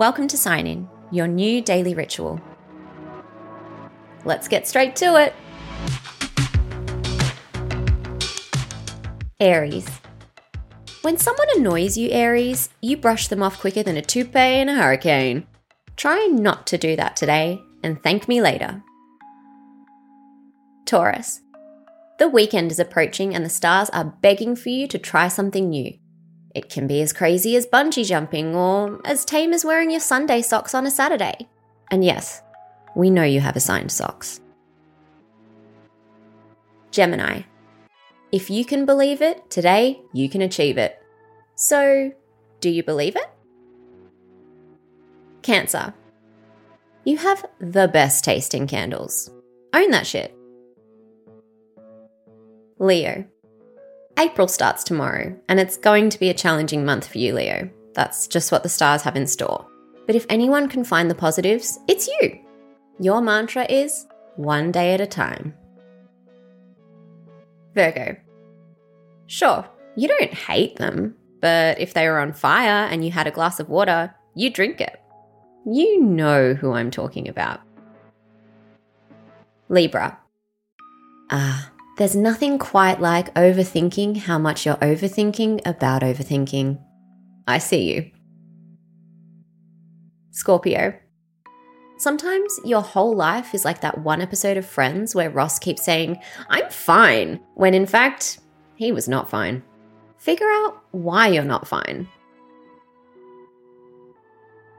Welcome to Sign In, your new daily ritual. Let's get straight to it. Aries. When someone annoys you, Aries, you brush them off quicker than a toupee in a hurricane. Try not to do that today and thank me later. Taurus. The weekend is approaching and the stars are begging for you to try something new. It can be as crazy as bungee jumping or as tame as wearing your Sunday socks on a Saturday. And yes, we know you have assigned socks. Gemini. If you can believe it, today you can achieve it. So, do you believe it? Cancer. You have the best tasting candles. Own that shit. Leo. April starts tomorrow, and it's going to be a challenging month for you, Leo. That's just what the stars have in store. But if anyone can find the positives, it's you. Your mantra is one day at a time. Virgo. Sure, you don't hate them, but if they were on fire and you had a glass of water, you drink it. You know who I'm talking about. Libra. Ah, there's nothing quite like overthinking how much you're overthinking about overthinking. I see you. Scorpio. Sometimes your whole life is like that one episode of Friends where Ross keeps saying, I'm fine, when in fact, he was not fine. Figure out why you're not fine.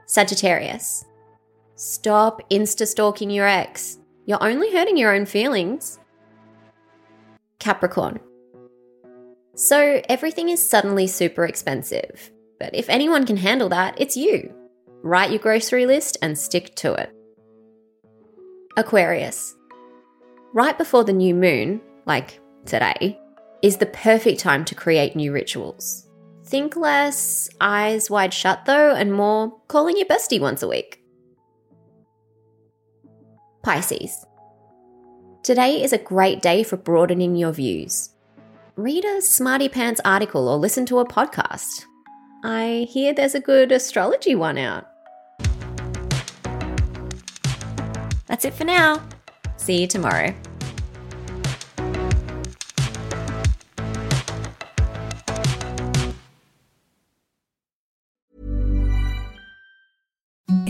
Sagittarius. Stop insta stalking your ex. You're only hurting your own feelings. Capricorn. So everything is suddenly super expensive. But if anyone can handle that, it's you. Write your grocery list and stick to it. Aquarius. Right before the new moon, like today, is the perfect time to create new rituals. Think less eyes wide shut though, and more calling your bestie once a week. Pisces. Today is a great day for broadening your views. Read a Smarty Pants article or listen to a podcast. I hear there's a good astrology one out. That's it for now. See you tomorrow.